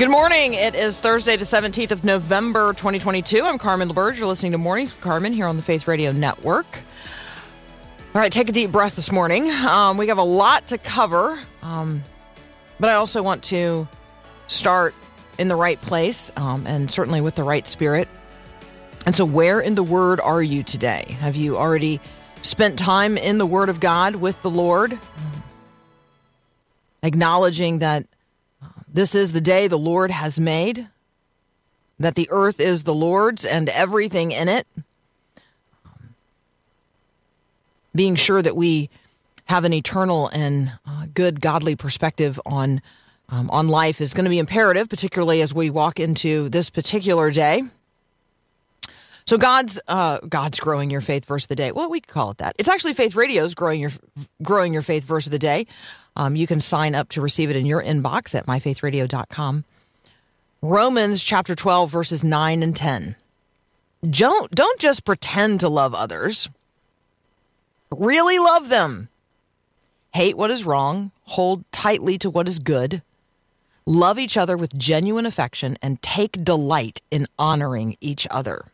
Good morning. It is Thursday, the 17th of November, 2022. I'm Carmen LaBerge. You're listening to Mornings with Carmen here on the Faith Radio Network. All right, take a deep breath this morning. Um, we have a lot to cover, um, but I also want to start in the right place um, and certainly with the right spirit. And so, where in the Word are you today? Have you already spent time in the Word of God with the Lord? Acknowledging that this is the day the Lord has made, that the earth is the Lord's and everything in it. Being sure that we have an eternal and uh, good godly perspective on um, on life is going to be imperative, particularly as we walk into this particular day. So God's uh, God's growing your faith verse of the day. Well, we could call it that. It's actually Faith Radio's growing your growing your faith verse of the day. Um, you can sign up to receive it in your inbox at myfaithradio.com. Romans chapter 12 verses 9 and 10. Don't don't just pretend to love others. Really love them. Hate what is wrong, hold tightly to what is good. Love each other with genuine affection and take delight in honoring each other.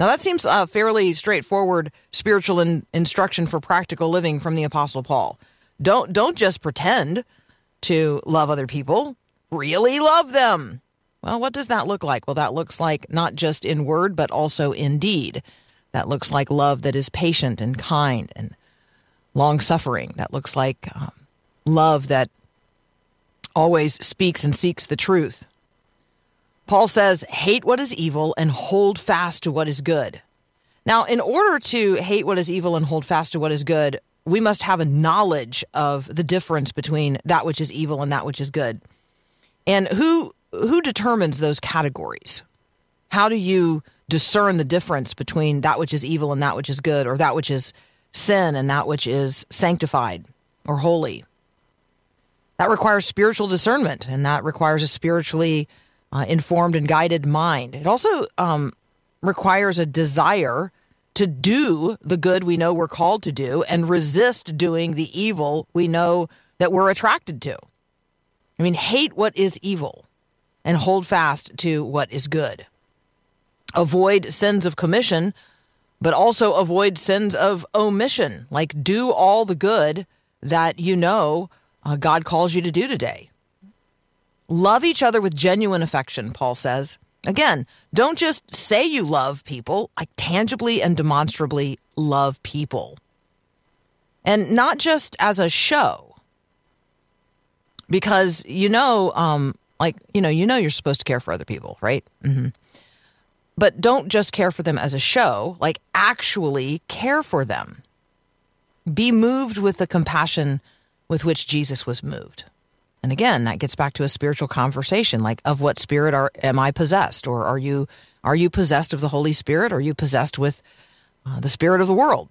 Now, that seems a fairly straightforward spiritual in, instruction for practical living from the Apostle Paul. Don't, don't just pretend to love other people, really love them. Well, what does that look like? Well, that looks like not just in word, but also in deed. That looks like love that is patient and kind and long suffering. That looks like um, love that always speaks and seeks the truth. Paul says, hate what is evil and hold fast to what is good. Now, in order to hate what is evil and hold fast to what is good, we must have a knowledge of the difference between that which is evil and that which is good. And who who determines those categories? How do you discern the difference between that which is evil and that which is good, or that which is sin and that which is sanctified or holy? That requires spiritual discernment, and that requires a spiritually uh, informed and guided mind. It also um, requires a desire to do the good we know we're called to do and resist doing the evil we know that we're attracted to. I mean, hate what is evil and hold fast to what is good. Avoid sins of commission, but also avoid sins of omission, like do all the good that you know uh, God calls you to do today. Love each other with genuine affection, Paul says. Again, don't just say you love people, like tangibly and demonstrably love people. And not just as a show. Because you know, um, like, you know, you know you're supposed to care for other people, right? Mm-hmm. But don't just care for them as a show, like actually care for them. Be moved with the compassion with which Jesus was moved. And again, that gets back to a spiritual conversation like of what spirit are am I possessed or are you are you possessed of the Holy Spirit or are you possessed with uh, the spirit of the world?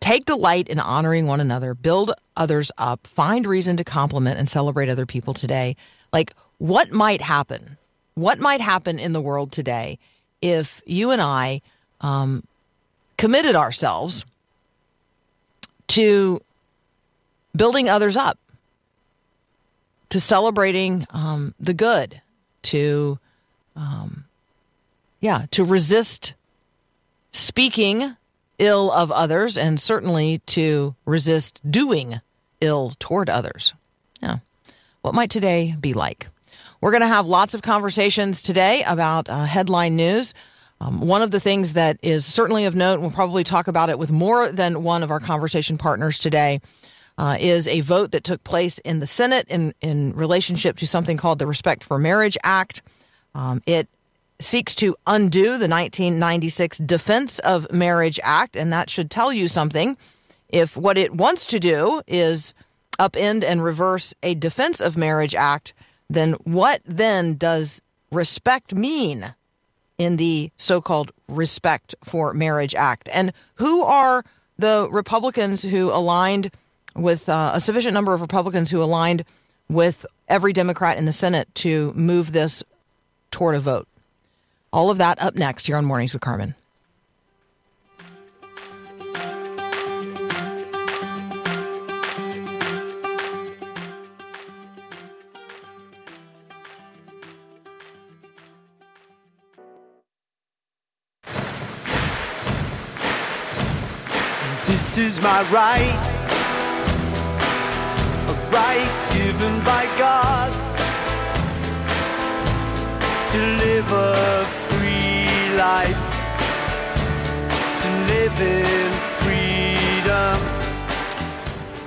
Take delight in honoring one another, build others up, find reason to compliment and celebrate other people today. Like what might happen? What might happen in the world today if you and I um, committed ourselves to building others up? To celebrating um, the good, to um, yeah, to resist speaking ill of others, and certainly to resist doing ill toward others. Yeah, what might today be like? We're going to have lots of conversations today about uh, headline news. Um, one of the things that is certainly of note, we'll probably talk about it with more than one of our conversation partners today, uh, is a vote that took place in the Senate in, in relationship to something called the Respect for Marriage Act. Um, it seeks to undo the 1996 Defense of Marriage Act, and that should tell you something. If what it wants to do is upend and reverse a Defense of Marriage Act, then what then does respect mean in the so called Respect for Marriage Act? And who are the Republicans who aligned with uh, a sufficient number of Republicans who aligned with every Democrat in the Senate to move this toward a vote? All of that up next here on Mornings with Carmen. This is my right, right given by God to live a free life, to live in freedom.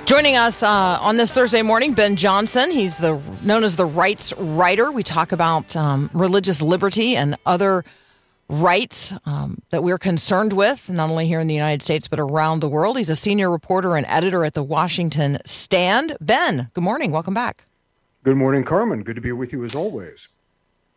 Joining us uh, on this Thursday morning, Ben Johnson. He's the known as the rights writer. We talk about um, religious liberty and other rights um, that we're concerned with, not only here in the United States but around the world. He's a senior reporter and editor at the Washington Stand. Ben, good morning. Welcome back. Good morning, Carmen. Good to be with you as always.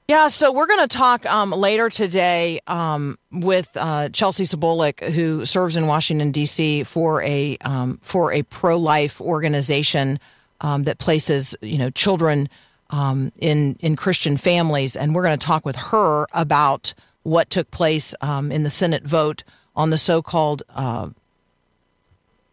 Yeah, so we're going to talk um, later today um, with uh, Chelsea Sobolik, who serves in Washington D.C. for a um, for a pro life organization um, that places you know children um, in in Christian families, and we're going to talk with her about what took place um, in the Senate vote on the so-called uh,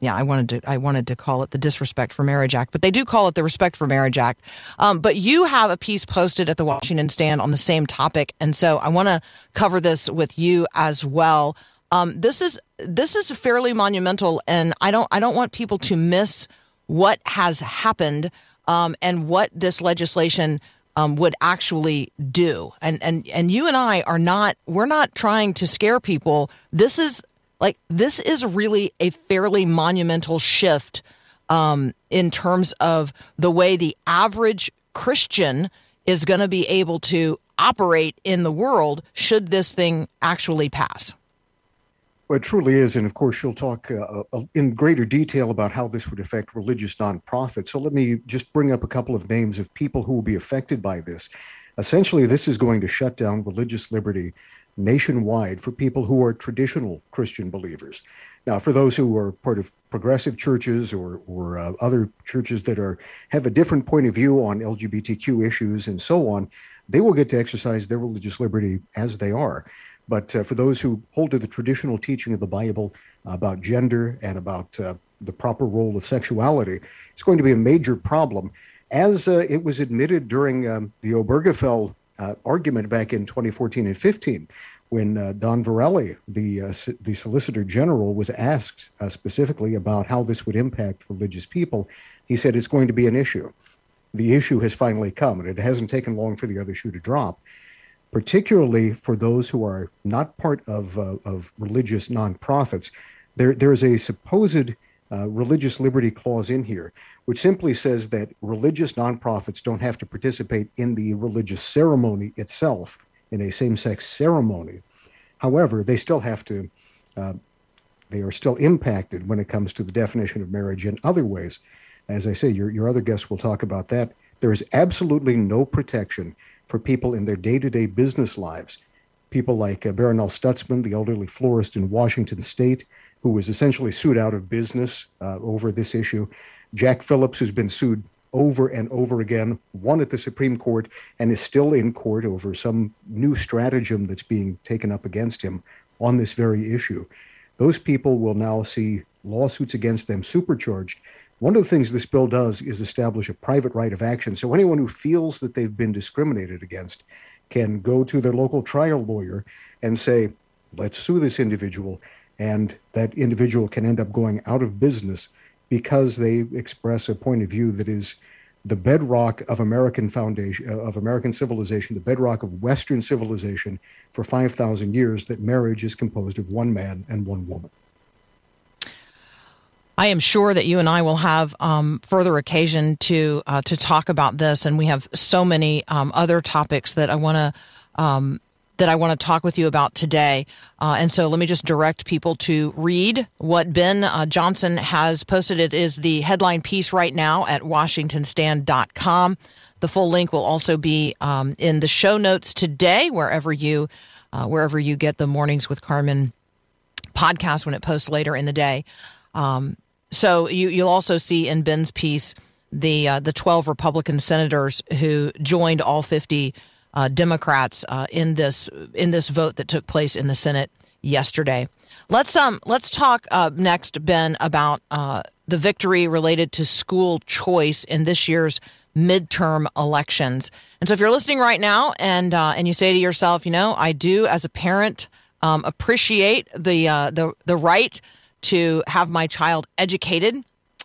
yeah, I wanted to I wanted to call it the Disrespect for Marriage Act, but they do call it the Respect for Marriage Act. Um, but you have a piece posted at the Washington Stand on the same topic, and so I want to cover this with you as well. Um, this is this is fairly monumental, and I don't I don't want people to miss what has happened um, and what this legislation um, would actually do. And and and you and I are not we're not trying to scare people. This is like this is really a fairly monumental shift um, in terms of the way the average Christian is going to be able to operate in the world should this thing actually pass. Well, it truly is. And of course, she'll talk uh, uh, in greater detail about how this would affect religious nonprofits. So let me just bring up a couple of names of people who will be affected by this. Essentially, this is going to shut down religious liberty nationwide for people who are traditional Christian believers. Now, for those who are part of progressive churches or, or uh, other churches that are have a different point of view on LGBTQ issues and so on, they will get to exercise their religious liberty as they are. But uh, for those who hold to the traditional teaching of the Bible about gender and about uh, the proper role of sexuality, it's going to be a major problem. As uh, it was admitted during um, the Obergefell uh, argument back in 2014 and 15 when uh, Don Verrilli, the uh, the Solicitor General, was asked specifically about how this would impact religious people. He said it's going to be an issue. The issue has finally come, and it hasn't taken long for the other shoe to drop. Particularly for those who are not part of uh, of religious nonprofits, there there is a supposed uh, religious liberty clause in here, which simply says that religious nonprofits don't have to participate in the religious ceremony itself, in a same sex ceremony. However, they still have to, uh, they are still impacted when it comes to the definition of marriage in other ways. As I say, your, your other guests will talk about that. There is absolutely no protection for people in their day to day business lives. People like uh, Barronelle Stutzman, the elderly florist in Washington state, who was essentially sued out of business uh, over this issue. Jack Phillips, who's been sued over and over again, won at the Supreme Court and is still in court over some new stratagem that's being taken up against him on this very issue. Those people will now see lawsuits against them supercharged. One of the things this bill does is establish a private right of action. So anyone who feels that they've been discriminated against can go to their local trial lawyer and say, let's sue this individual. And that individual can end up going out of business because they express a point of view that is the bedrock of American foundation uh, of American civilization, the bedrock of Western civilization for 5,000 years that marriage is composed of one man and one woman. I am sure that you and I will have um, further occasion to uh, to talk about this, and we have so many um, other topics that I want to um, that I want to talk with you about today. Uh, and so let me just direct people to read what Ben uh, Johnson has posted. It is the headline piece right now at WashingtonStand.com. The full link will also be um, in the show notes today, wherever you uh, wherever you get the Mornings with Carmen podcast when it posts later in the day. Um, so you, you'll also see in Ben's piece the uh, the 12 Republican senators who joined all 50 uh, Democrats uh, in this in this vote that took place in the Senate yesterday. Let's um let's talk uh, next, Ben, about uh, the victory related to school choice in this year's midterm elections. And so, if you're listening right now and uh, and you say to yourself, you know, I do as a parent um, appreciate the the the right to have my child educated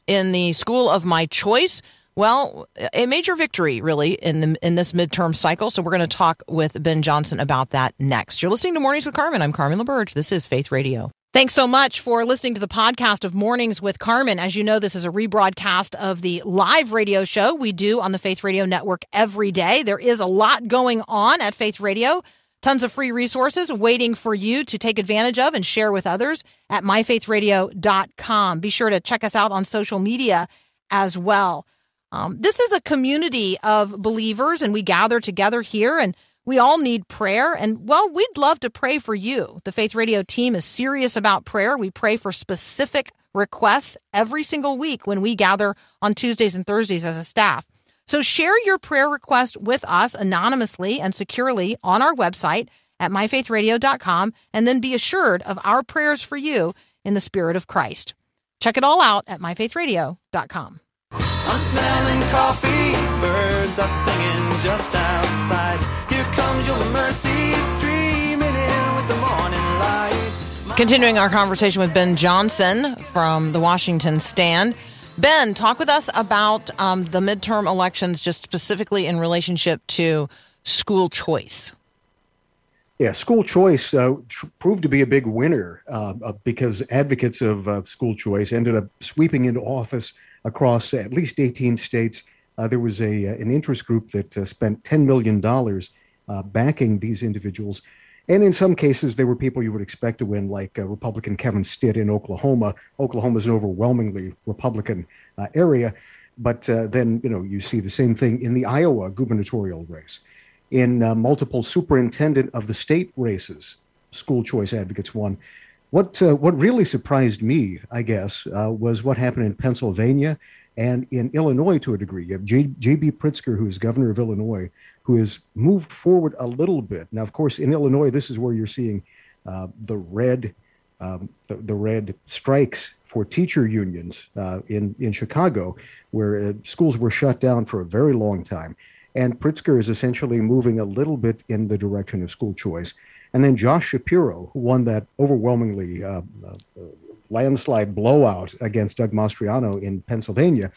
in the school of my choice. Well, a major victory, really, in the, in this midterm cycle. So we're going to talk with Ben Johnson about that next. You're listening to Mornings with Carmen. I'm Carmen LaBerge. This is Faith Radio. Thanks so much for listening to the podcast of Mornings with Carmen. As you know, this is a rebroadcast of the live radio show we do on the Faith Radio Network every day. There is a lot going on at Faith Radio. Tons of free resources waiting for you to take advantage of and share with others at myfaithradio.com. Be sure to check us out on social media as well. Um, this is a community of believers, and we gather together here, and we all need prayer. And well, we'd love to pray for you. The Faith Radio team is serious about prayer. We pray for specific requests every single week when we gather on Tuesdays and Thursdays as a staff. So share your prayer request with us anonymously and securely on our website at myfaithradio.com and then be assured of our prayers for you in the spirit of Christ. Check it all out at myfaithradio.com. I'm smelling coffee, birds are singing just outside. Here comes your mercy streaming in with the morning light. Continuing our conversation with Ben Johnson from the Washington Stand. Ben, talk with us about um, the midterm elections, just specifically in relationship to school choice. Yeah, school choice uh, tr- proved to be a big winner uh, uh, because advocates of uh, school choice ended up sweeping into office across at least 18 states. Uh, there was a uh, an interest group that spent 10 million dollars backing these individuals, and in some cases, they were people you would expect to win, like uh, Republican Kevin Stitt in Oklahoma. Oklahoma is an overwhelmingly Republican uh, area. But uh, then, you know, you see the same thing in the Iowa gubernatorial race. In uh, multiple superintendent of the state races, school choice advocates won. What, uh, what really surprised me, I guess, uh, was what happened in Pennsylvania and in Illinois to a degree. You have J.B. Pritzker, who is governor of Illinois, who has moved forward a little bit. Now, of course, in Illinois, this is where you're seeing uh, the red um, the, the, red strikes for teacher unions uh, in in Chicago, where uh, schools were shut down for a very long time. And Pritzker is essentially moving a little bit in the direction of school choice. And then Josh Shapiro, who won that overwhelmingly uh, uh, landslide blowout against Doug Mastriano in Pennsylvania,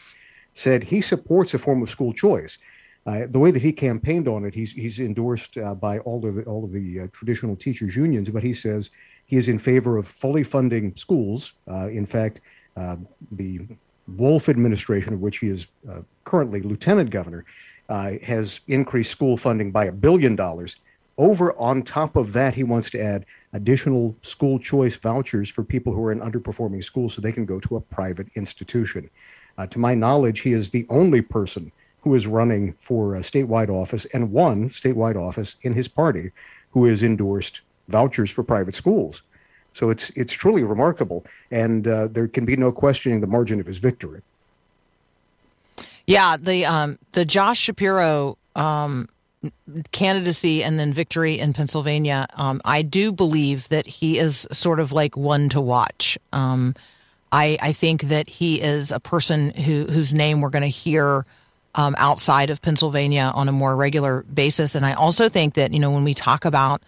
said he supports a form of school choice. Uh, the way that he campaigned on it, he's he's endorsed uh, by all of the, all of the uh, traditional teachers unions, but he says he is in favor of fully funding schools. Uh, in fact, uh, the Wolf administration, of which he is uh, currently lieutenant governor, has increased school funding by a billion dollars. Over on top of that, he wants to add additional school choice vouchers for people who are in underperforming schools so they can go to a private institution. to my knowledge, he is the only person who is running for a statewide office and won statewide office in his party, who has endorsed vouchers for private schools. So it's it's truly remarkable, and uh, there can be no questioning the margin of his victory. Yeah, the um, the Josh Shapiro um, candidacy and then victory in Pennsylvania. Um, I do believe that he is sort of like one to watch. Um, I I think that he is a person who whose name we're going to hear um, outside of Pennsylvania on a more regular basis. And I also think that, you know, when we talk about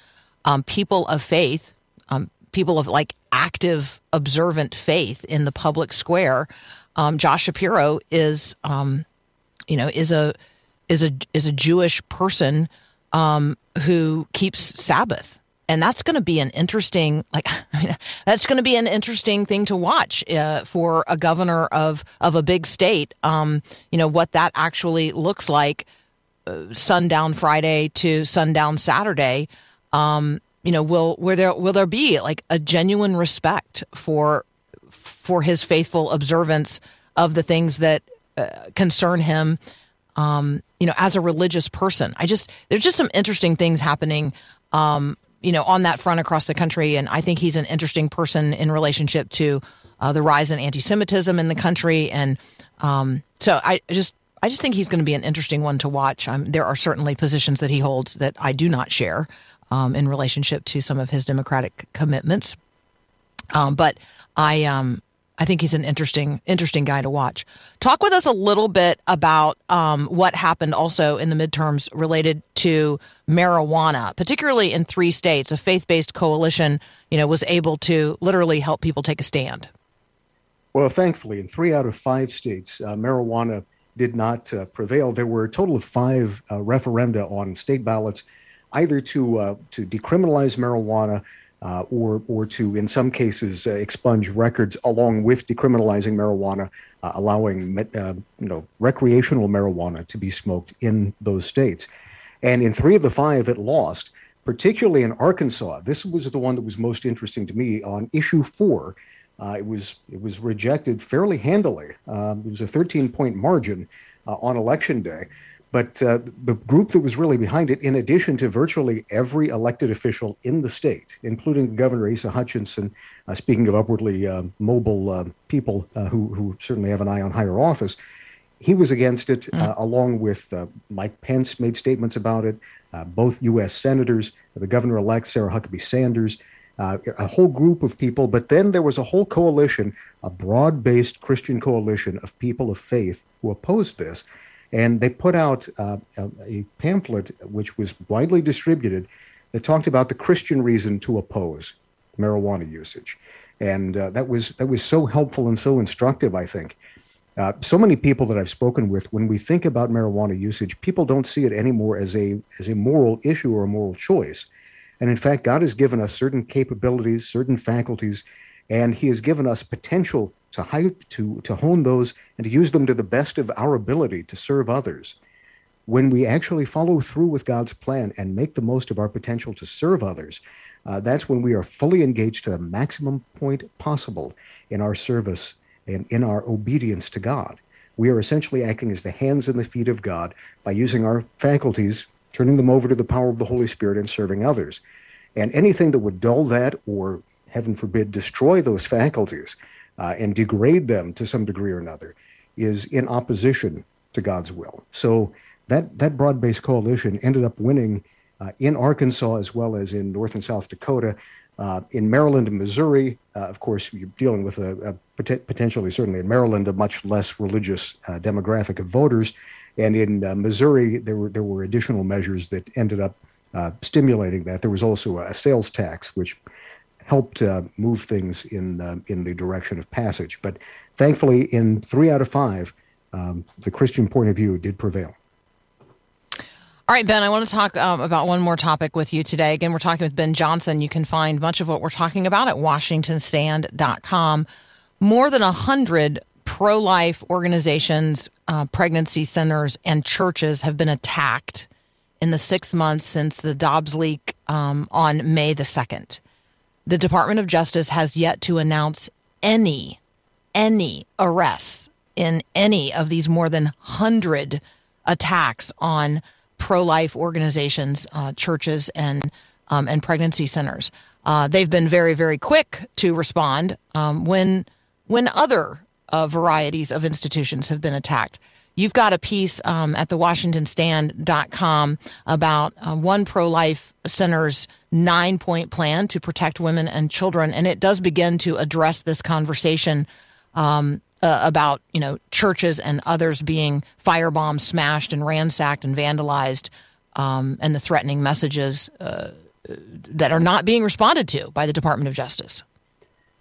um, people of faith, um, people of like active, observant faith in the public square, um, Josh Shapiro is, um, you know, is a is a is a Jewish person um, who keeps Sabbath and that's going to be an interesting like that's going to be an interesting thing to watch uh, for a governor of of a big state um, you know what that actually looks like uh, sundown friday to sundown saturday um, you know, will will there will there be like a genuine respect for for his faithful observance of the things that uh, concern him? Um, you know, as a religious person, I just there's just some interesting things happening. Um, you know, on that front across the country, and I think he's an interesting person in relationship to uh, the rise in anti-Semitism in the country, and um, so I just I just think he's going to be an interesting one to watch. Um, there are certainly positions that he holds that I do not share um, in relationship to some of his democratic commitments, um, but I um, I think he's an interesting interesting guy to watch. Talk with us a little bit about um, what happened also in the midterms related to marijuana, particularly in three states. A faith based coalition, you know, was able to literally help people take a stand. Well, thankfully, in three out of five states, uh, marijuana did not uh, prevail. There were a total of five uh, referenda on state ballots, either to uh, to decriminalize marijuana uh, or or to, in some cases, uh, expunge records along with decriminalizing marijuana, allowing you know recreational marijuana to be smoked in those states. And in three of the five, it lost. Particularly in Arkansas, this was the one that was most interesting to me on issue four uh, it was it was rejected fairly handily. Um, it was a 13 point margin uh, on election day, but uh, the group that was really behind it, in addition to virtually every elected official in the state, including Governor Asa Hutchinson, uh, speaking of upwardly uh, mobile uh, people who who certainly have an eye on higher office, he was against it, mm. along with Mike Pence made statements about it. both U.S. senators, the governor-elect Sarah Huckabee Sanders uh, a whole group of people, but then there was a whole coalition, a broad based Christian coalition of people of faith who opposed this. And they put out uh, a, a, pamphlet which was widely distributed that talked about the Christian reason to oppose marijuana usage. And uh, that was that was so helpful and so instructive, I think. Uh, so many people that I've spoken with, when we think about marijuana usage, people don't see it anymore as a as a moral issue or a moral choice. And in fact, God has given us certain capabilities, certain faculties, and He has given us potential to, high, to, to hone those and to use them to the best of our ability to serve others. When we actually follow through with God's plan and make the most of our potential to serve others, uh, that's when we are fully engaged to the maximum point possible in our service and in our obedience to God. We are essentially acting as the hands and the feet of God by using our faculties turning them over to the power of the Holy Spirit and serving others. And anything that would dull that or, heaven forbid, destroy those faculties uh, and degrade them to some degree or another is in opposition to God's will. So that, that broad based coalition ended up winning uh, in Arkansas as well as in North and South Dakota. Uh, in Maryland and Missouri, uh, of course, you're dealing with a, a potentially, certainly in Maryland, a much less religious uh, demographic of voters. And in uh, Missouri, there were there were additional measures that ended up uh, stimulating that. There was also a sales tax, which helped uh, move things in uh, in the direction of passage. But thankfully, in three out of five, um, the Christian point of view did prevail. All right, Ben, I want to talk um, about one more topic with you today. Again, we're talking with Ben Johnson. You can find much of what we're talking about at WashingtonStand.com. More than a hundred pro life organizations, uh, pregnancy centers, and churches have been attacked in the six months since the Dobbs leak um, on May the 2nd. The Department of Justice has yet to announce any, any arrests in any of these more than 100 attacks on pro life organizations, uh, churches, and, um, and pregnancy centers. Uh, they've been very, very quick to respond um, when, when other uh, varieties of institutions have been attacked. You've got a piece um, at the WashingtonStand.com about uh, one pro life center's nine point plan to protect women and children. And it does begin to address this conversation um, uh, about, you know, churches and others being firebombed, smashed, and ransacked and vandalized, um, and the threatening messages uh, that are not being responded to by the Department of Justice.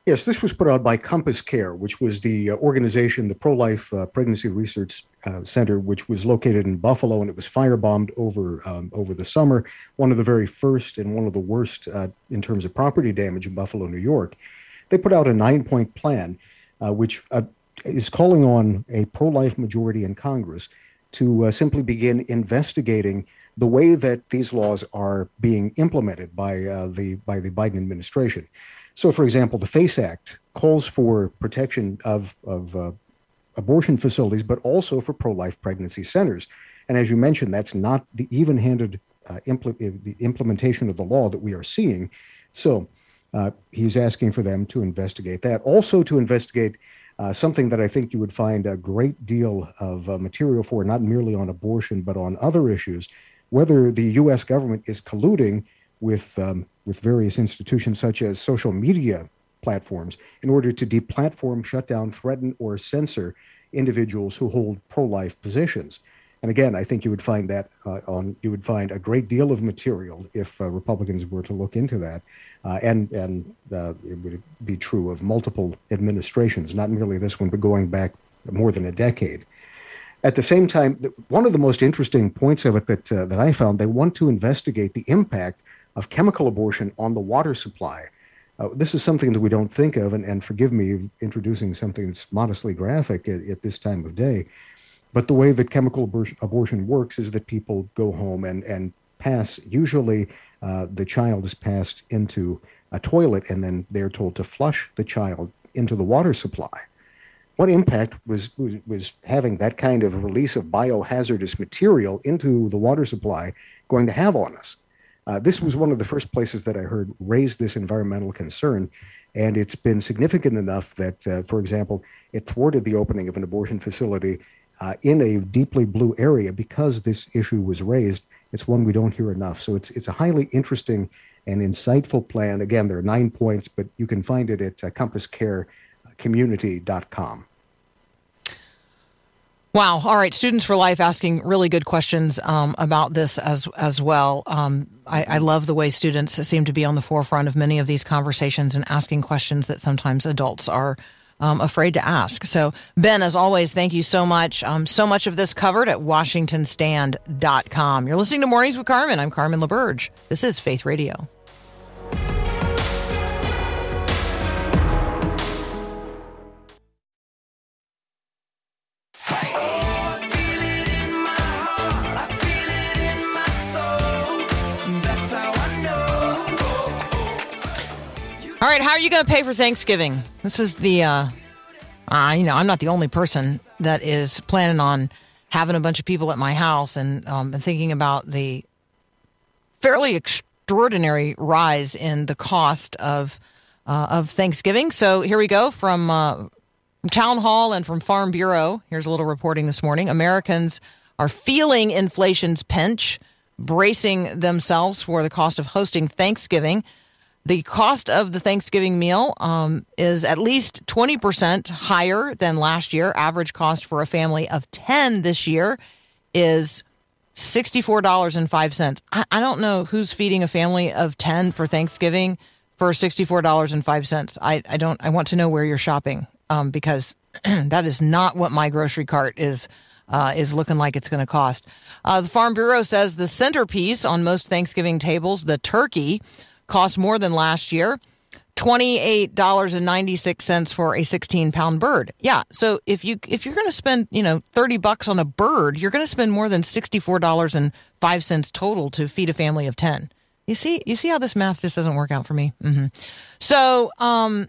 Yes, this was put out by Compass Care, which was the uh, organization, the pro life uh, pregnancy research uh, center, which was located in Buffalo, and it was firebombed over um, over the summer. One of the very first and one of the worst uh, in terms of property damage in Buffalo, New York. They put out a nine point plan, uh, which uh, is calling on a pro life majority in Congress to simply begin investigating the way that these laws are being implemented by the by the Biden administration. So, for example, the FACE Act calls for protection of of uh, abortion facilities, but also for pro-life pregnancy centers. And as you mentioned, that's not the even-handed uh, impl- the implementation of the law that we are seeing. So uh, he's asking for them to investigate that. Also, to investigate uh, something that I think you would find a great deal of uh, material for, not merely on abortion, but on other issues, whether the U.S. government is colluding with, um, with various institutions such as social media platforms in order to deplatform, shut down, threaten, or censor individuals who hold pro life positions. And again, I think you would find that uh, on you would find a great deal of material if uh, Republicans were to look into that, uh, and and uh, it would be true of multiple administrations, not merely this one, but going back more than a decade. At the same time, one of the most interesting points of it that uh, that I found, they want to investigate the impact of chemical abortion on the water supply. Uh, this is something that we don't think of, and, and forgive me introducing something that's modestly graphic at, at this time of day. But the way that chemical abortion, abortion works is that people go home and, and pass, usually uh, the child is passed into a toilet and then they're told to flush the child into the water supply. What impact was, was, was having that kind of release of biohazardous material into the water supply going to have on us? Uh, this was one of the first places that I heard raise this environmental concern. And it's been significant enough that, uh, for example, it thwarted the opening of an abortion facility uh, in a deeply blue area because this issue was raised. It's one we don't hear enough. So it's it's a highly interesting and insightful plan. Again, there are nine points, but you can find it at uh, compasscarecommunity.com. Wow! All right, Students for Life asking really good questions um, about this as as well. Um, I, I, love the way students seem to be on the forefront of many of these conversations and asking questions that sometimes adults are um, afraid to ask. So, Ben, as always, thank you so much. Um, so much of this covered at WashingtonStand.com. You're listening to Mornings with Carmen. I'm Carmen LaBerge. This is Faith Radio. Are you going to pay for Thanksgiving? This is the, uh, uh, you know, I'm not the only person that is planning on having a bunch of people at my house and um, thinking about the fairly extraordinary rise in the cost of uh, of Thanksgiving. So here we go from uh, Town Hall and from Farm Bureau. Here's a little reporting this morning. Americans are feeling inflation's pinch, bracing themselves for the cost of hosting Thanksgiving. The cost of the Thanksgiving meal um, is at least 20% higher than last year. Average cost for a family of 10 this year is $64.05. I, I don't know who's feeding a family of 10 for Thanksgiving for $64.05. I, I don't, I want to know where you're shopping um, because that is not what my grocery cart is. Uh, is looking like it's going to cost. Uh, the Farm Bureau says the centerpiece on most Thanksgiving tables, the turkey, cost more than last year. $28.96 for a 16 pound bird. Yeah. So if you, if you're going to spend, you know, 30 bucks on a bird, you're going to spend more than $64.05 total to feed a family of 10. You see, you see how this math just doesn't work out for me. Mm-hmm. So, um,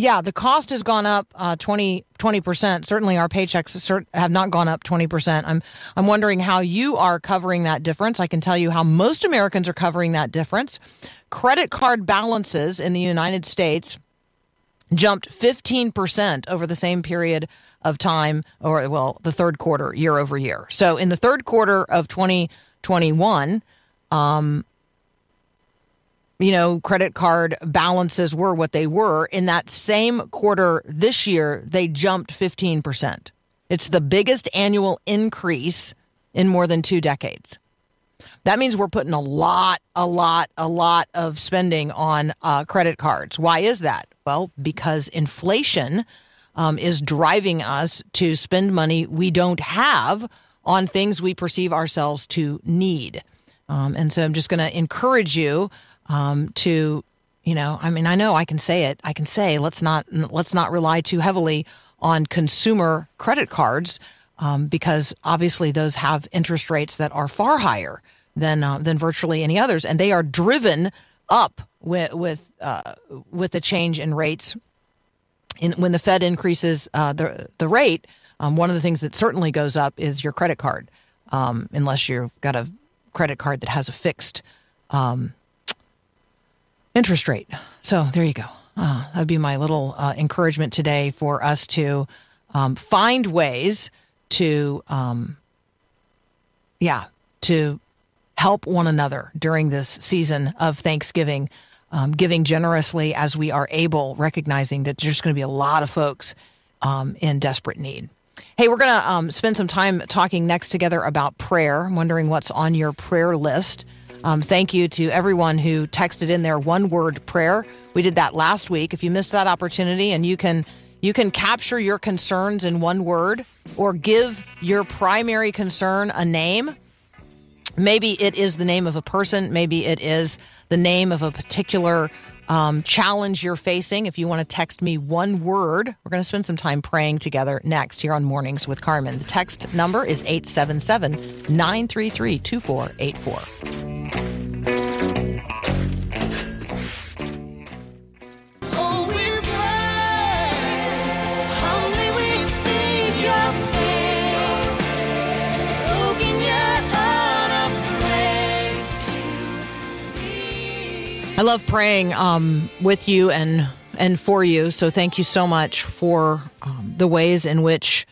yeah, the cost has gone up uh, 20 percent. Certainly, our paychecks have not gone up twenty percent. I'm I'm wondering how you are covering that difference. I can tell you how most Americans are covering that difference. Credit card balances in the United States jumped 15% over the same period of time, or, well, the third quarter, year over year. So in the third quarter of 2021, um, you know, credit card balances were what they were. In that same quarter this year, they jumped 15%. It's the biggest annual increase in more than two decades. That means we're putting a lot, a lot, a lot of spending on uh, credit cards. Why is that? Well, because inflation um, is driving us to spend money we don't have on things we perceive ourselves to need. Um, and so I'm just going to encourage you um, to, you know, I mean, I know I can say it. I can say let's not let's not rely too heavily on consumer credit cards um, because obviously those have interest rates that are far higher than uh, than virtually any others, and they are driven up with with uh, with the change in rates. In, when the Fed increases uh, the the rate, um, one of the things that certainly goes up is your credit card, um, unless you've got a credit card that has a fixed um, interest rate. So there you go. Uh, that'd be my little uh, encouragement today for us to um, find ways to, um, yeah, to help one another during this season of Thanksgiving, um, giving generously as we are able, recognizing that there's going to be a lot of folks um, in desperate need. Hey, we're going to um, spend some time talking next together about prayer. I'm wondering what's on your prayer list. Um, thank you to everyone who texted in their one word prayer. We did that last week. If you missed that opportunity and you can you can capture your concerns in one word or give your primary concern a name. Maybe it is the name of a person, maybe it is the name of a particular um, challenge you're facing. If you want to text me one word, we're going to spend some time praying together next here on Mornings with Carmen. The text number is 877 933 2484. I love praying um, with you and and for you. So thank you so much for um, the ways in which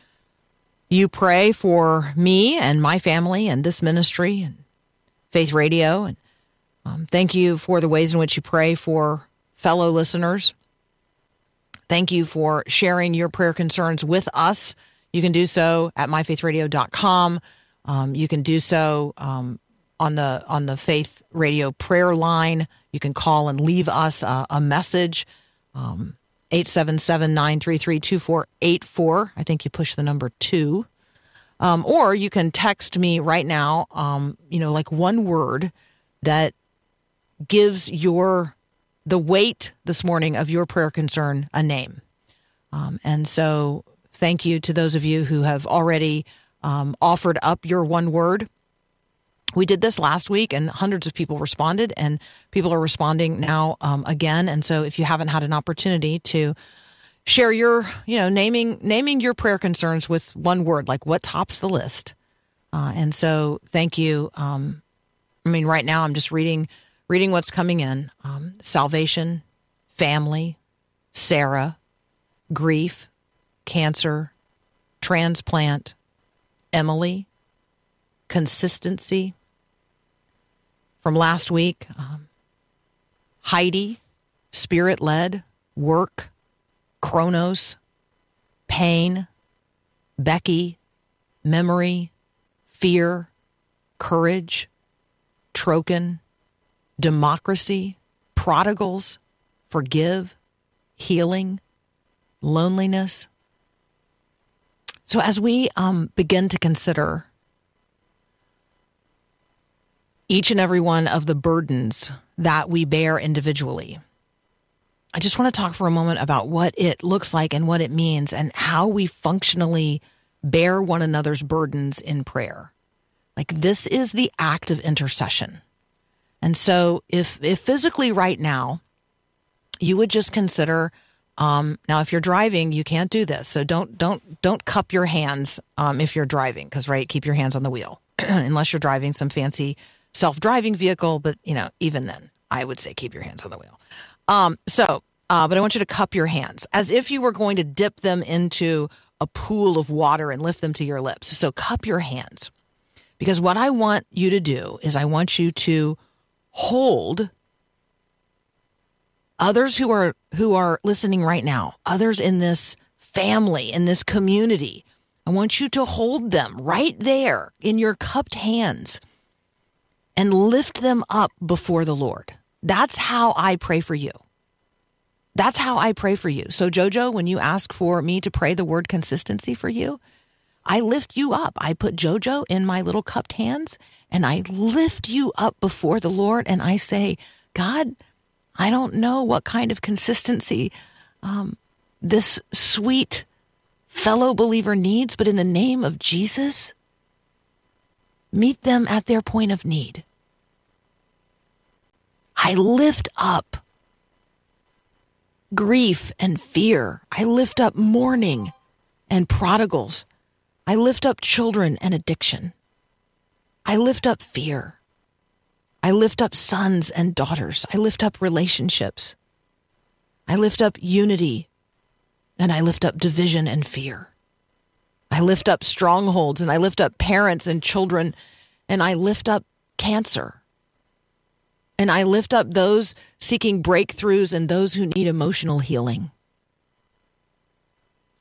you pray for me and my family and this ministry and Faith Radio. And um, thank you for the ways in which you pray for fellow listeners. Thank you for sharing your prayer concerns with us. You can do so at myfaithradio.com. Um, you can do so um, on the on the Faith Radio prayer line. You can call and leave us a, a message. Um, 877-933-2484. I think you push the number two. Um, or you can text me right now, um, you know, like one word that gives your the weight this morning of your prayer concern a name. Um, and so, thank you to those of you who have already um, offered up your one word. We did this last week, and hundreds of people responded, and people are responding now um, again. And so, if you haven't had an opportunity to share your, you know, naming naming your prayer concerns with one word, like what tops the list. Uh, and so, thank you. Um, I mean, right now, I'm just reading reading what's coming in: um, salvation, family, Sarah, grief, cancer, transplant, Emily, consistency. From last week, um, Heidi, spirit led, work, Kronos, pain, Becky, memory, fear, courage, Trocan, democracy, prodigals, forgive, healing, loneliness. So, as we um, begin to consider each and every one of the burdens that we bear individually, I just want to talk for a moment about what it looks like and what it means and how we functionally bear one another's burdens in prayer. Like this is the act of intercession. And so if if physically right now you would just consider um, now if you're driving you can't do this so don't don't don't cup your hands um, if you're driving because right keep your hands on the wheel unless you're driving some fancy self-driving vehicle but you know even then i would say keep your hands on the wheel. Um, so uh, but i want you to cup your hands as if you were going to dip them into a pool of water and lift them to your lips. So cup your hands because what i want you to do is i want you to hold others who are who are listening right now others in this family in this community. I want you to hold them right there in your cupped hands and lift them up before the lord that's how i pray for you that's how i pray for you so jojo when you ask for me to pray the word consistency for you I lift you up. I put JoJo in my little cupped hands and I lift you up before the Lord and I say, God, I don't know what kind of consistency um, this sweet fellow believer needs, but in the name of Jesus, meet them at their point of need. I lift up grief and fear. I lift up mourning and prodigals. I lift up children and addiction. I lift up fear. I lift up sons and daughters. I lift up relationships. I lift up unity and I lift up division and fear. I lift up strongholds and I lift up parents and children and I lift up cancer. And I lift up those seeking breakthroughs and those who need emotional healing.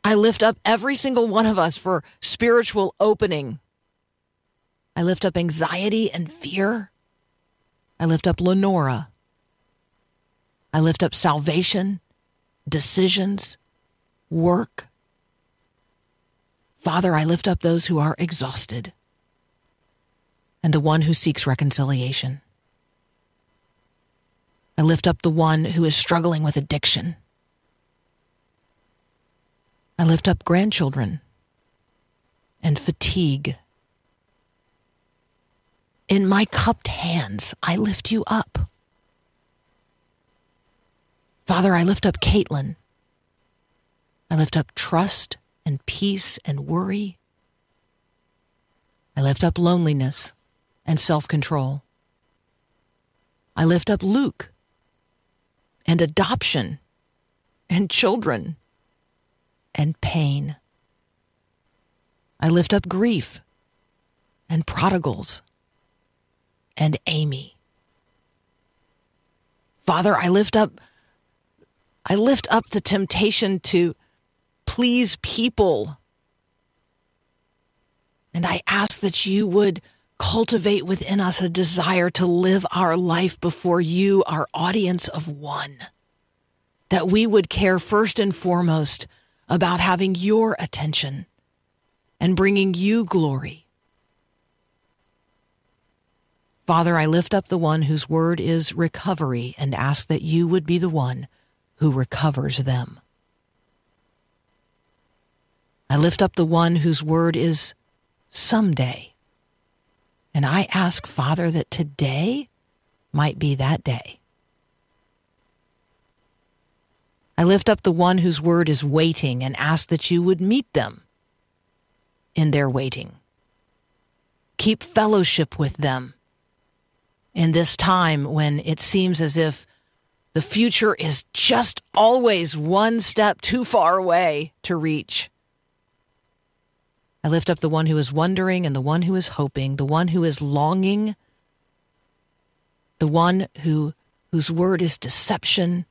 I lift up every single one of us for spiritual opening. I lift up anxiety and fear. I lift up Lenora. I lift up salvation, decisions, work. Father, I lift up those who are exhausted and the one who seeks reconciliation. I lift up the one who is struggling with addiction. I lift up grandchildren and fatigue. In my cupped hands, I lift you up. Father, I lift up Caitlin. I lift up trust and peace and worry. I lift up loneliness and self control. I lift up Luke and adoption and children and pain. I lift up grief and prodigals and Amy. Father, I lift up I lift up the temptation to please people. And I ask that you would cultivate within us a desire to live our life before you, our audience of one. That we would care first and foremost about having your attention and bringing you glory. Father, I lift up the one whose word is recovery and ask that you would be the one who recovers them. I lift up the one whose word is someday. And I ask, Father, that today might be that day. I lift up the one whose word is waiting and ask that you would meet them in their waiting. Keep fellowship with them in this time when it seems as if the future is just always one step too far away to reach. I lift up the one who is wondering and the one who is hoping, the one who is longing, the one who whose word is deception,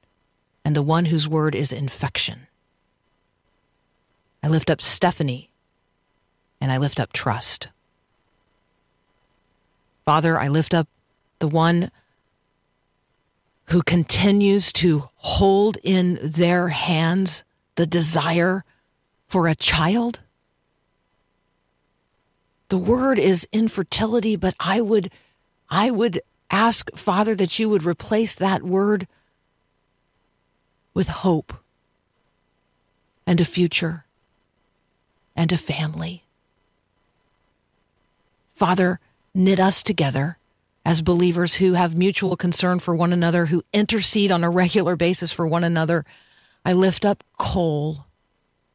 and the one whose word is infection. I lift up Stephanie and I lift up trust. Father, I lift up the one who continues to hold in their hands the desire for a child. The word is infertility, but I would I would ask Father that you would replace that word with hope and a future and a family. Father, knit us together as believers who have mutual concern for one another, who intercede on a regular basis for one another. I lift up Cole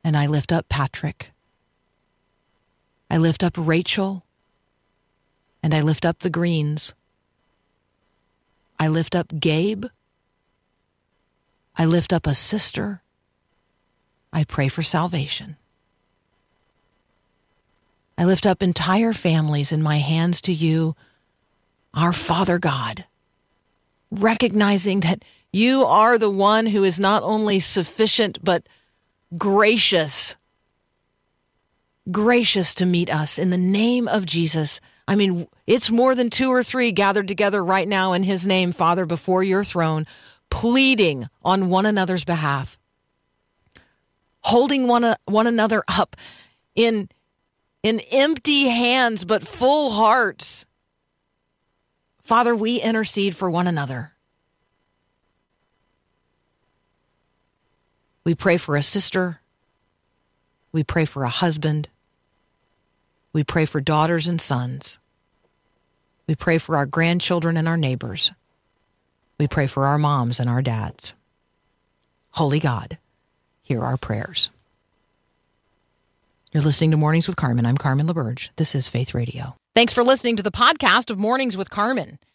and I lift up Patrick. I lift up Rachel and I lift up the Greens. I lift up Gabe. I lift up a sister. I pray for salvation. I lift up entire families in my hands to you, our Father God, recognizing that you are the one who is not only sufficient, but gracious. Gracious to meet us in the name of Jesus. I mean, it's more than two or three gathered together right now in His name, Father, before your throne, pleading on one another's behalf, holding one, uh, one another up in, in empty hands but full hearts. Father, we intercede for one another. We pray for a sister. We pray for a husband. We pray for daughters and sons. We pray for our grandchildren and our neighbors. We pray for our moms and our dads. Holy God, hear our prayers. You're listening to Mornings with Carmen. I'm Carmen LaBerge. This is Faith Radio. Thanks for listening to the podcast of Mornings with Carmen.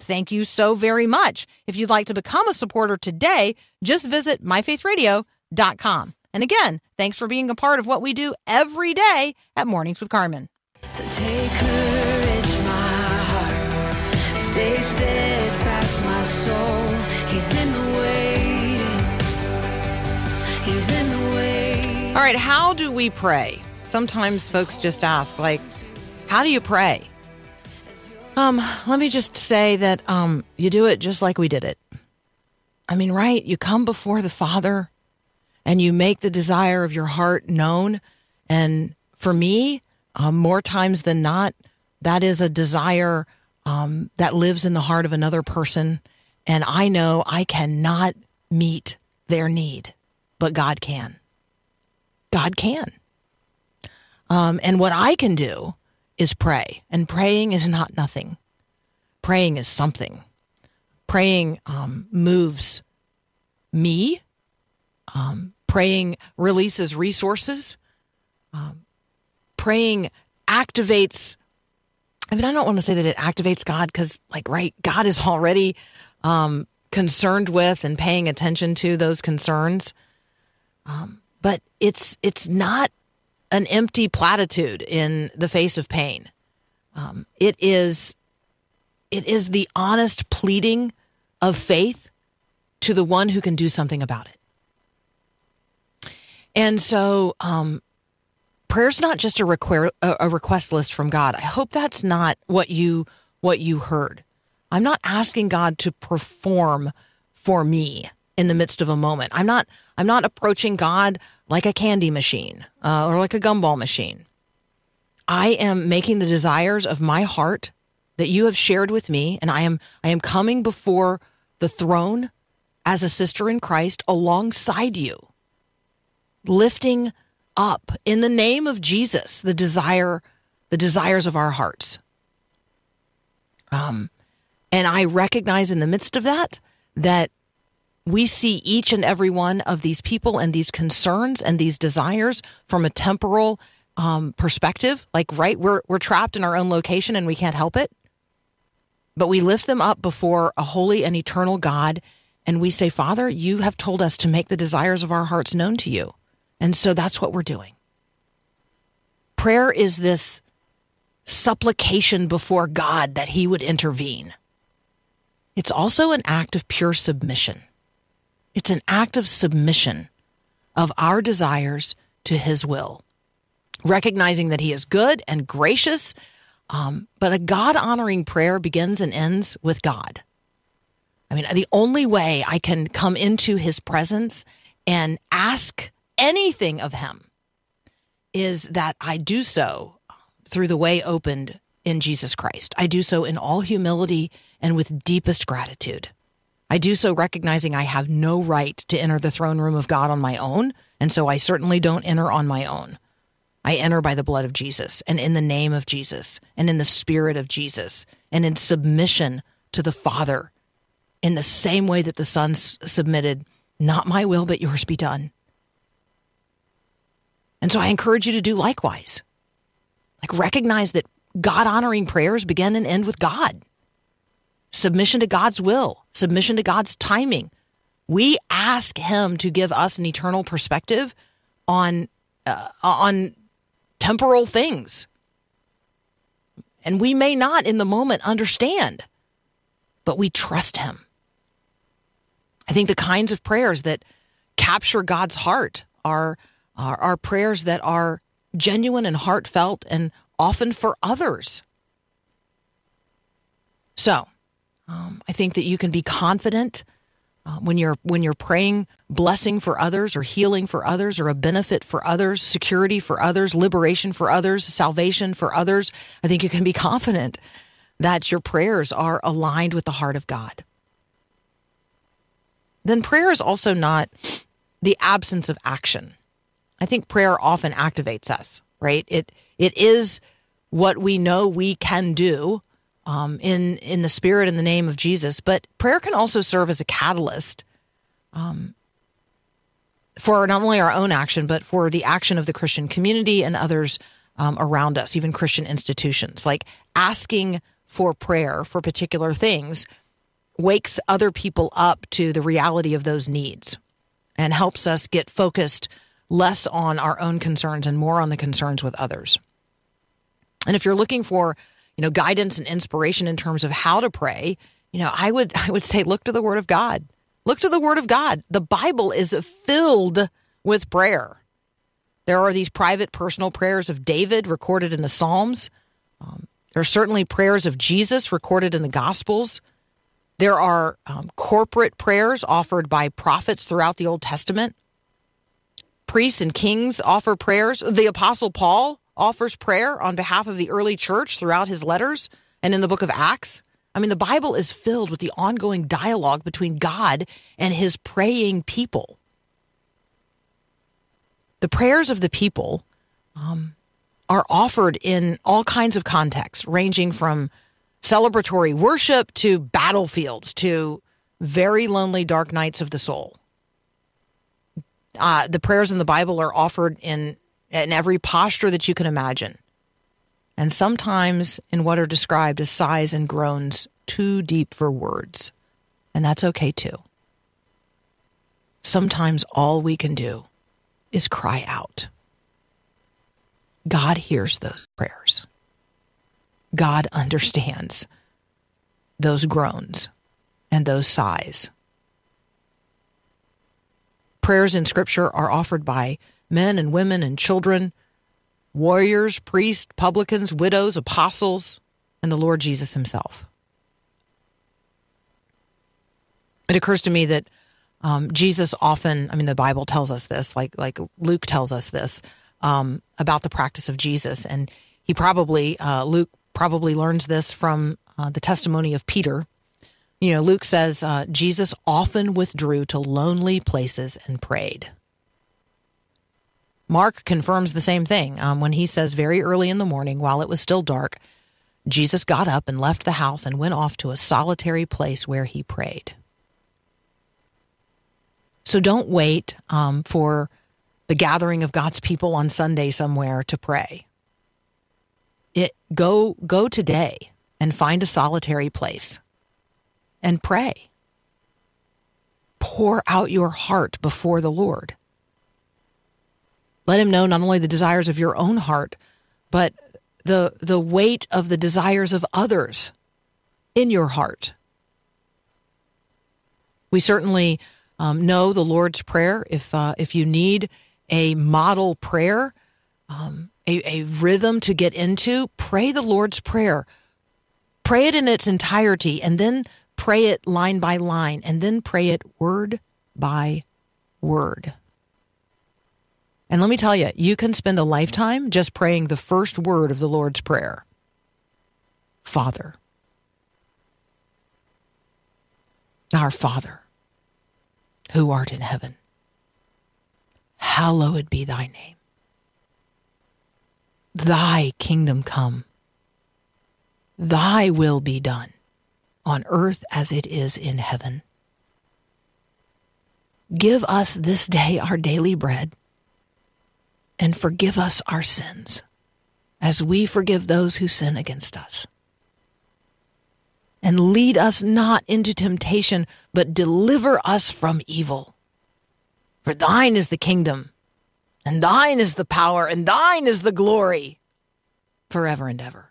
Thank you so very much. If you'd like to become a supporter today, just visit myfaithradio.com. And again, thanks for being a part of what we do every day at Mornings with Carmen. So take courage, my heart. Stay steadfast, my soul. He's in the waiting. He's in the waiting. All right, how do we pray? Sometimes folks just ask, like, how do you pray? Um, let me just say that um, you do it just like we did it. I mean, right? You come before the Father and you make the desire of your heart known. And for me, um, more times than not, that is a desire um, that lives in the heart of another person. And I know I cannot meet their need, but God can. God can. Um, and what I can do is pray. And praying is not nothing. Praying is something. Praying um, moves me. Um, praying releases resources. Um, praying activates. I mean, I don't want to say that it activates God because, like, right, God is already um, concerned with and paying attention to those concerns. Um, but it's it's not an empty platitude in the face of pain. Um, it is it is the honest pleading of faith to the one who can do something about it. And so, um, prayer's not just a, a request list from God. I hope that's not what you what you heard. I'm not asking God to perform for me in the midst of a moment. I'm not I'm not approaching God like a candy machine uh, or like a gumball machine. I am making the desires of my heart that you have shared with me, and I am I am coming before the throne as a sister in Christ alongside you, lifting up in the name of Jesus the desire, the desires of our hearts. Um, and I recognize in the midst of that that we see each and every one of these people and these concerns and these desires from a temporal um, perspective. Like, right, we're we're trapped in our own location and we can't help it. But we lift them up before a holy and eternal God, and we say, Father, you have told us to make the desires of our hearts known to you, and so that's what we're doing. Prayer is this supplication before God that He would intervene. It's also an act of pure submission. It's an act of submission of our desires to His will, recognizing that He is good and gracious. Um, but a God honoring prayer begins and ends with God. I mean, the only way I can come into His presence and ask anything of Him is that I do so through the way opened in Jesus Christ. I do so in all humility and with deepest gratitude. I do so recognizing I have no right to enter the throne room of God on my own, and so I certainly don't enter on my own. I enter by the blood of Jesus and in the name of Jesus and in the spirit of Jesus and in submission to the Father in the same way that the Son submitted, not my will, but yours be done. And so I encourage you to do likewise. Like recognize that God honoring prayers begin and end with God. Submission to God's will, submission to God's timing. We ask Him to give us an eternal perspective on uh, on temporal things, and we may not in the moment understand, but we trust Him. I think the kinds of prayers that capture God's heart are are, are prayers that are genuine and heartfelt and often for others. So, um, I think that you can be confident uh, when you're when you're praying blessing for others or healing for others or a benefit for others, security for others, liberation for others, salvation for others, I think you can be confident that your prayers are aligned with the heart of God. Then prayer is also not the absence of action. I think prayer often activates us, right? It it is what we know we can do um, in in the spirit and the name of Jesus. But prayer can also serve as a catalyst um, for not only our own action, but for the action of the Christian community and others um, around us, even Christian institutions. Like asking for prayer for particular things wakes other people up to the reality of those needs and helps us get focused less on our own concerns and more on the concerns with others. And if you're looking for, you know, guidance and inspiration in terms of how to pray, you know, I would I would say look to the word of God. Look to the word of God. The Bible is filled with prayer. There are these private personal prayers of David recorded in the Psalms. Um, there are certainly prayers of Jesus recorded in the Gospels. There are um, corporate prayers offered by prophets throughout the Old Testament. Priests and kings offer prayers. The Apostle Paul offers prayer on behalf of the early church throughout his letters and in the book of Acts. I mean, the Bible is filled with the ongoing dialogue between God and his praying people. The prayers of the people um, are offered in all kinds of contexts, ranging from celebratory worship to battlefields to very lonely dark nights of the soul. Uh, the prayers in the Bible are offered in in every posture that you can imagine, and sometimes in what are described as sighs and groans too deep for words, and that's okay too. Sometimes all we can do is cry out. God hears those prayers. God understands those groans and those sighs. Prayers in Scripture are offered by men and women and children, warriors, priests, publicans, widows, apostles, and the Lord Jesus Himself. It occurs to me that um, Jesus often, I mean, the Bible tells us this, like like Luke tells us this um, about the practice of Jesus, and he probably uh, Luke probably learns this from uh, the testimony of Peter. You know, Luke says uh, Jesus often withdrew to lonely places and prayed. Mark confirms the same thing. Um, when he says, very early in the morning, while it was still dark, Jesus got up and left the house and went off to a solitary place where he prayed. So don't wait um, for the gathering of God's people on Sunday somewhere to pray. It go go today and find a solitary place and pray. Pour out your heart before the lord let him know not only the desires of your own heart but the the weight of the desires of others in your heart we certainly um, know the lord's prayer if uh, if you need a model prayer um, a, a rhythm to get into, pray the Lord's Prayer. Pray it in its entirety and then pray it line by line and then pray it word by word. And let me tell you, you can spend a lifetime just praying the first word of the Lord's Prayer Father. Our Father, who art in heaven, hallowed be thy name. Thy kingdom come. Thy will be done on earth as it is in heaven. Give us this day our daily bread and forgive us our sins as we forgive those who sin against us. And lead us not into temptation, but deliver us from evil. For thine is the kingdom and thine is the power, and thine is the glory forever and ever.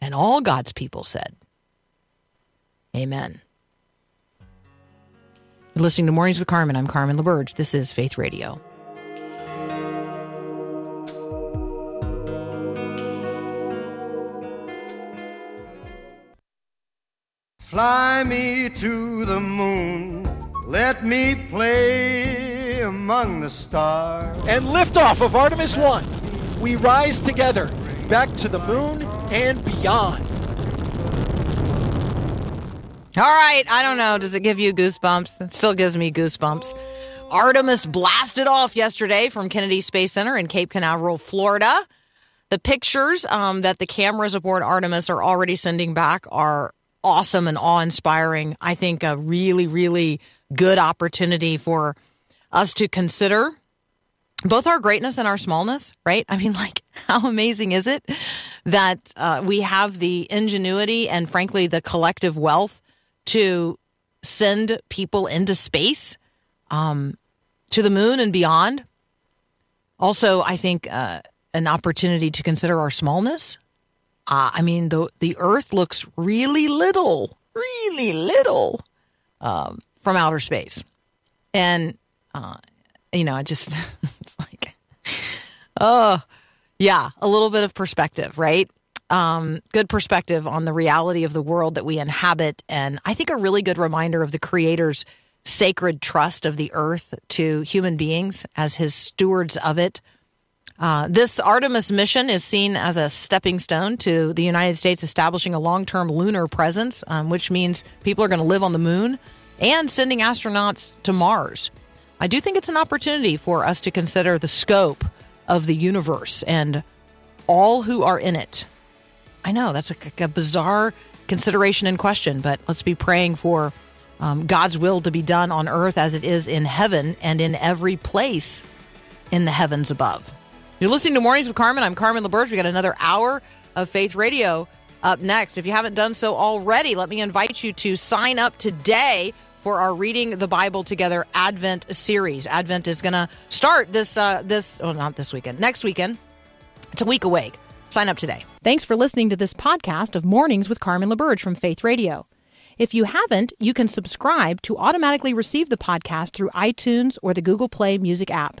And all God's people said, Amen. You're listening to Mornings with Carmen. I'm Carmen LaBerge. This is Faith Radio. Fly me to the moon Let me play among the stars. And liftoff of Artemis 1. We rise together back to the moon and beyond. All right, I don't know. Does it give you goosebumps? It still gives me goosebumps. Artemis blasted off yesterday from Kennedy Space Center in Cape Canaveral, Florida. The pictures um, that the cameras aboard Artemis are already sending back are awesome and awe inspiring. I think a really, really good opportunity for us to consider both our greatness and our smallness, right? I mean, like, how amazing is it that uh, we have the ingenuity and, frankly, the collective wealth to send people into space, um, to the moon and beyond? Also, I think uh, an opportunity to consider our smallness. Uh, I mean, the the Earth looks really little, really little um, from outer space, and uh, you know, I just it's like, oh, yeah, a little bit of perspective, right? Um, good perspective on the reality of the world that we inhabit, and I think a really good reminder of the Creator's sacred trust of the earth to human beings as His stewards of it. Uh, this Artemis mission is seen as a stepping stone to the United States establishing a long term lunar presence, um, which means people are going to live on the moon and sending astronauts to Mars. I do think it's an opportunity for us to consider the scope of the universe and all who are in it. I know that's a, a bizarre consideration and question, but let's be praying for um, God's will to be done on earth as it is in heaven and in every place in the heavens above. You're listening to Mornings with Carmen. I'm Carmen LaBerge. We got another hour of Faith Radio up next. If you haven't done so already, let me invite you to sign up today for our Reading the Bible Together Advent series. Advent is going to start this, uh, this, oh, not this weekend, next weekend. It's a week away. Sign up today. Thanks for listening to this podcast of Mornings with Carmen LaBerge from Faith Radio. If you haven't, you can subscribe to automatically receive the podcast through iTunes or the Google Play Music app.